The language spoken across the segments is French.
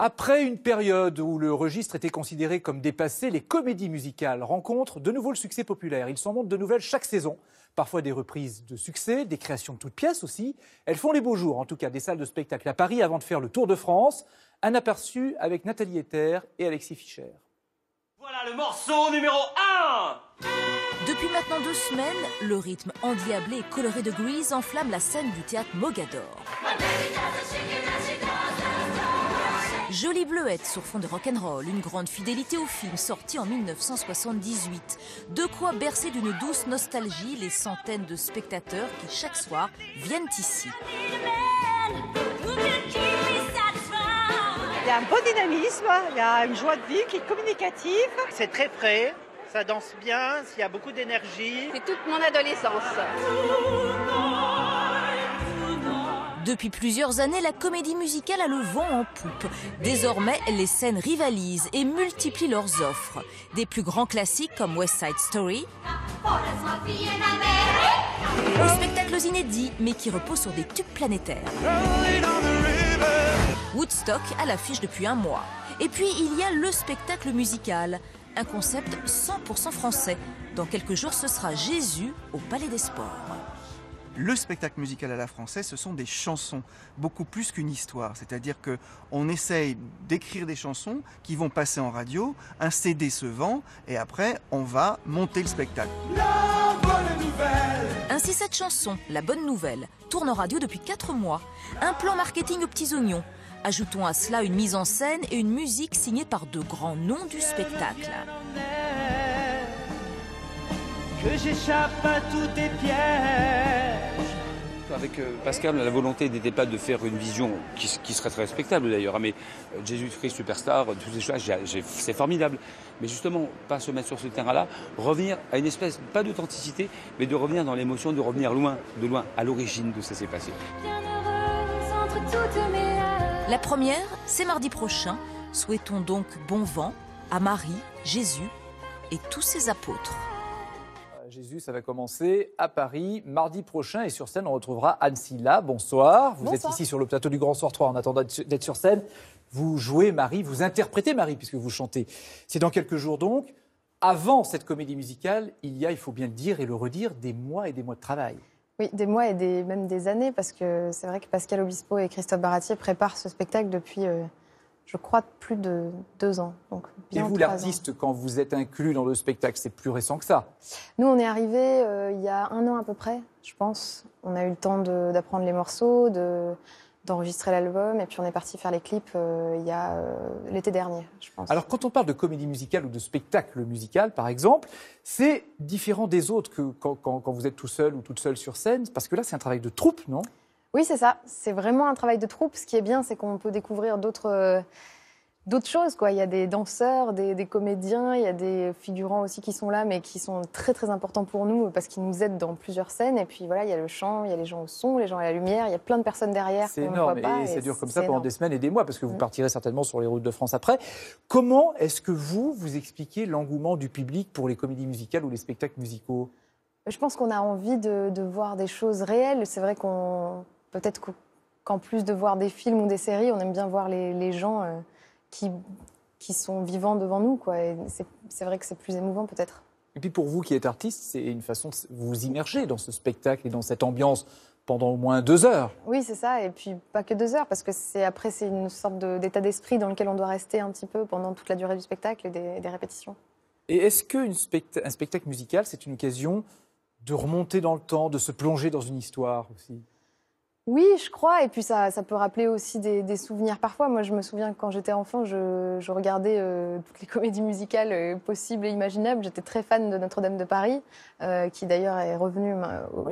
Après une période où le registre était considéré comme dépassé, les comédies musicales rencontrent de nouveau le succès populaire. Ils s'en montrent de nouvelles chaque saison. Parfois des reprises de succès, des créations de toutes pièces aussi. Elles font les beaux jours, en tout cas des salles de spectacle à Paris avant de faire le Tour de France. Un aperçu avec Nathalie Ether et Alexis Fischer. Voilà le morceau numéro 1 Depuis maintenant deux semaines, le rythme endiablé et coloré de Grease enflamme la scène du théâtre Mogador. Jolie bleuette sur fond de rock'n'roll, une grande fidélité au film sorti en 1978. De quoi bercer d'une douce nostalgie les centaines de spectateurs qui chaque soir viennent ici. Il y a un beau dynamisme, il y a une joie de vivre qui est communicative. C'est très frais, ça danse bien, il y a beaucoup d'énergie. C'est toute mon adolescence. Depuis plusieurs années, la comédie musicale a le vent en poupe. Désormais, les scènes rivalisent et multiplient leurs offres. Des plus grands classiques comme West Side Story, aux spectacles inédits mais qui reposent sur des tubes planétaires. Woodstock à l'affiche depuis un mois. Et puis il y a le spectacle musical, un concept 100% français. Dans quelques jours, ce sera Jésus au Palais des Sports. Le spectacle musical à la française, ce sont des chansons, beaucoup plus qu'une histoire. C'est-à-dire que on essaye d'écrire des chansons qui vont passer en radio, un CD se vend, et après, on va monter le spectacle. Ainsi, cette chanson, La Bonne Nouvelle, tourne en radio depuis 4 mois. Un plan marketing aux petits oignons. Ajoutons à cela une mise en scène et une musique signée par de grands noms du spectacle. Que j'échappe à tous tes pièges. Avec euh, Pascal, la volonté n'était pas de faire une vision qui, qui serait très respectable d'ailleurs, hein, mais euh, Jésus-Christ superstar, toutes ces choses, c'est formidable. Mais justement, pas se mettre sur ce terrain-là, revenir à une espèce, pas d'authenticité, mais de revenir dans l'émotion, de revenir loin, de loin, à l'origine de ce qui s'est passé. La première, c'est mardi prochain. Souhaitons donc bon vent à Marie, Jésus et tous ses apôtres. Jésus, ça va commencer à Paris mardi prochain et sur scène, on retrouvera Anne Silla. Bonsoir. Vous Bonsoir. êtes ici sur le plateau du Grand Soir 3 en attendant d'être sur scène. Vous jouez Marie, vous interprétez Marie puisque vous chantez. C'est dans quelques jours donc. Avant cette comédie musicale, il y a, il faut bien le dire et le redire, des mois et des mois de travail. Oui, des mois et des, même des années, parce que c'est vrai que Pascal Obispo et Christophe Baratier préparent ce spectacle depuis, euh, je crois, plus de deux ans. Donc Et vous, l'artiste, quand vous êtes inclus dans le spectacle, c'est plus récent que ça? Nous, on est arrivés euh, il y a un an à peu près, je pense. On a eu le temps d'apprendre les morceaux, de- d'enregistrer l'album, et puis on est parti faire les clips euh, il y a euh, l'été dernier, je pense. Alors, quand on parle de comédie musicale ou de spectacle musical, par exemple, c'est différent des autres que quand, quand- quand vous êtes tout seul ou toute seule sur scène, parce que là, c'est un travail de troupe, non? Oui, c'est ça. C'est vraiment un travail de troupe. Ce qui est bien, c'est qu'on peut découvrir d'autres euh, d'autres choses. Quoi. Il y a des danseurs, des, des comédiens, il y a des figurants aussi qui sont là, mais qui sont très très importants pour nous parce qu'ils nous aident dans plusieurs scènes. Et puis voilà, il y a le chant, il y a les gens au son, les gens à la lumière, il y a plein de personnes derrière. C'est énorme pas, et ça dure comme ça pendant énorme. des semaines et des mois parce que vous Mm. partirez certainement sur les routes de France après. Comment est-ce que vous, vous expliquez l'engouement du public pour les comédies musicales ou les spectacles musicaux? Je pense qu'on a envie de, de voir des choses réelles. C'est vrai qu'on peut-être qu'en plus de voir des films ou des séries, on aime bien voir les, les gens euh, qui, qui sont vivants devant nous. Quoi. Et c'est, vrai que c'est plus émouvant peut-être. Et puis pour vous qui êtes artiste, c'est une façon de vous immerger dans ce spectacle et dans cette ambiance pendant au moins deux heures. Oui, c'est ça. Et puis pas que deux heures, parce que c'est après c'est une sorte de- d'état d'esprit dans lequel on doit rester un petit peu pendant toute la durée du spectacle et des, des répétitions. Et est-ce qu'un spectacle musical, c'est une occasion de remonter dans le temps, de se plonger dans une histoire aussi? Oui, je crois. Et puis ça, ça peut rappeler aussi des, des souvenirs parfois. Moi, je me souviens que quand j'étais enfant, je, je regardais euh, toutes les comédies musicales euh, possibles et imaginables. J'étais très fan de Notre-Dame de Paris, euh, qui d'ailleurs est revenue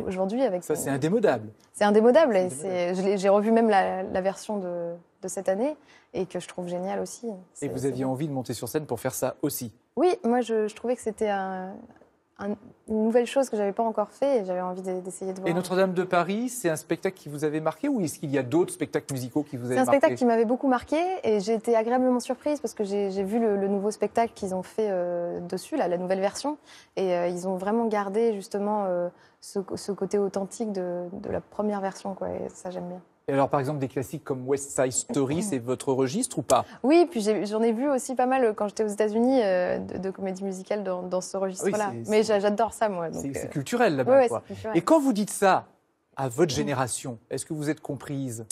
aujourd'hui avec. Ça, c'est indémodable. C'est indémodable. Et j'ai revu même la, la version de, de cette année et que je trouve géniale aussi. Et vous aviez envie de monter sur scène pour faire ça aussi Oui, moi je, je trouvais que c'était un- un- une nouvelle chose que j'avais pas encore fait et j'avais envie de- d'essayer de voir. Et Notre-Dame de Paris, c'est un spectacle qui vous avait marqué ou est-ce qu'il y a d'autres spectacles musicaux qui vous avaient C'est un marqué spectacle qui m'avait beaucoup marqué et j'ai été agréablement surprise parce que j'ai j'ai vu le, le nouveau spectacle qu'ils ont fait euh, dessus, là, la nouvelle version, et euh, ils ont vraiment gardé justement euh, ce, ce côté authentique de, de la première version, quoi, et ça j'aime bien. Et alors, par exemple, des classiques comme West Side Story, c'est votre registre ou pas? Oui, puis j'en ai, vu aussi pas mal euh, quand j'étais aux États-Unis euh, de, de comédie musicale dans, dans ce registre-là. Mais j'adore ça, moi. C'est euh, culturel là-bas. ouais, culturel. Et quand vous dites ça à votre génération, est-ce que vous êtes comprise?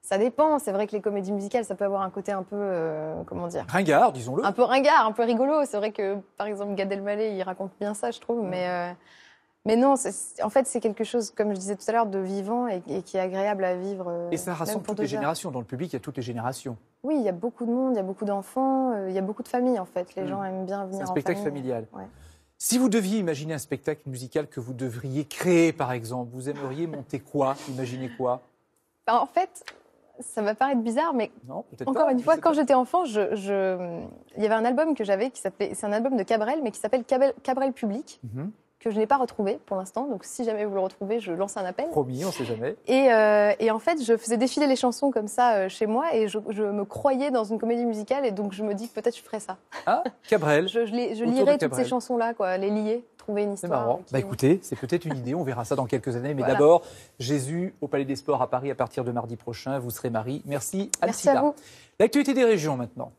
Ça dépend. C'est vrai que les comédies musicales, ça peut avoir un côté un peu, euh, comment dire, Ringard, disons-le. un peu ringard, un peu rigolo. C'est vrai que, par exemple, Gad Elmaleh, il raconte bien ça, je trouve. Mais, mais non, c'est- en fait, c'est quelque chose, comme je disais tout à l'heure, de vivant et, et qui est agréable à vivre. euh, Et ça rassemble toutes les générations. Dans le public, il y a toutes les générations. Oui, il y a beaucoup de monde, il y a beaucoup d'enfants, euh, il y a beaucoup de familles, en fait. Les Mm. gens aiment bien C'est venir un en spectacle famille. familial. Ouais. Si vous deviez imaginer un spectacle musical que vous devriez créer, par exemple, vous aimeriez monter quoi Imaginez quoi? Enfin, en fait, ça va paraître bizarre, mais Non, Encore pas, une fois, quand j'étais enfant, je, je- il y avait un album que j'avais qui s'appelait, c'est un album de Cabrel, mais qui s'appelle Cabrel, Cabrel Public, Mhm. Que je n'ai pas retrouvé pour l'instant. Donc, si jamais vous le retrouvez, je lance un appel. Promis, on ne sait jamais. Et, euh, et en fait, je faisais défiler les chansons comme ça euh, chez moi, et je, je me croyais dans une comédie musicale, et donc je me dis que peut-être je ferais ça. Ah, Cabrel. Je, lirais toutes ces chansons-là, quoi, les lier, trouver une C'est histoire. marrant. qui- Bah écoutez, c'est peut-être une idée, on verra ça dans quelques années. Mais Voilà. d'abord, Jésus au Palais des Sports à Paris à partir de mardi prochain. Vous serez Marie. Merci, Merci à vous. L'actualité des régions maintenant.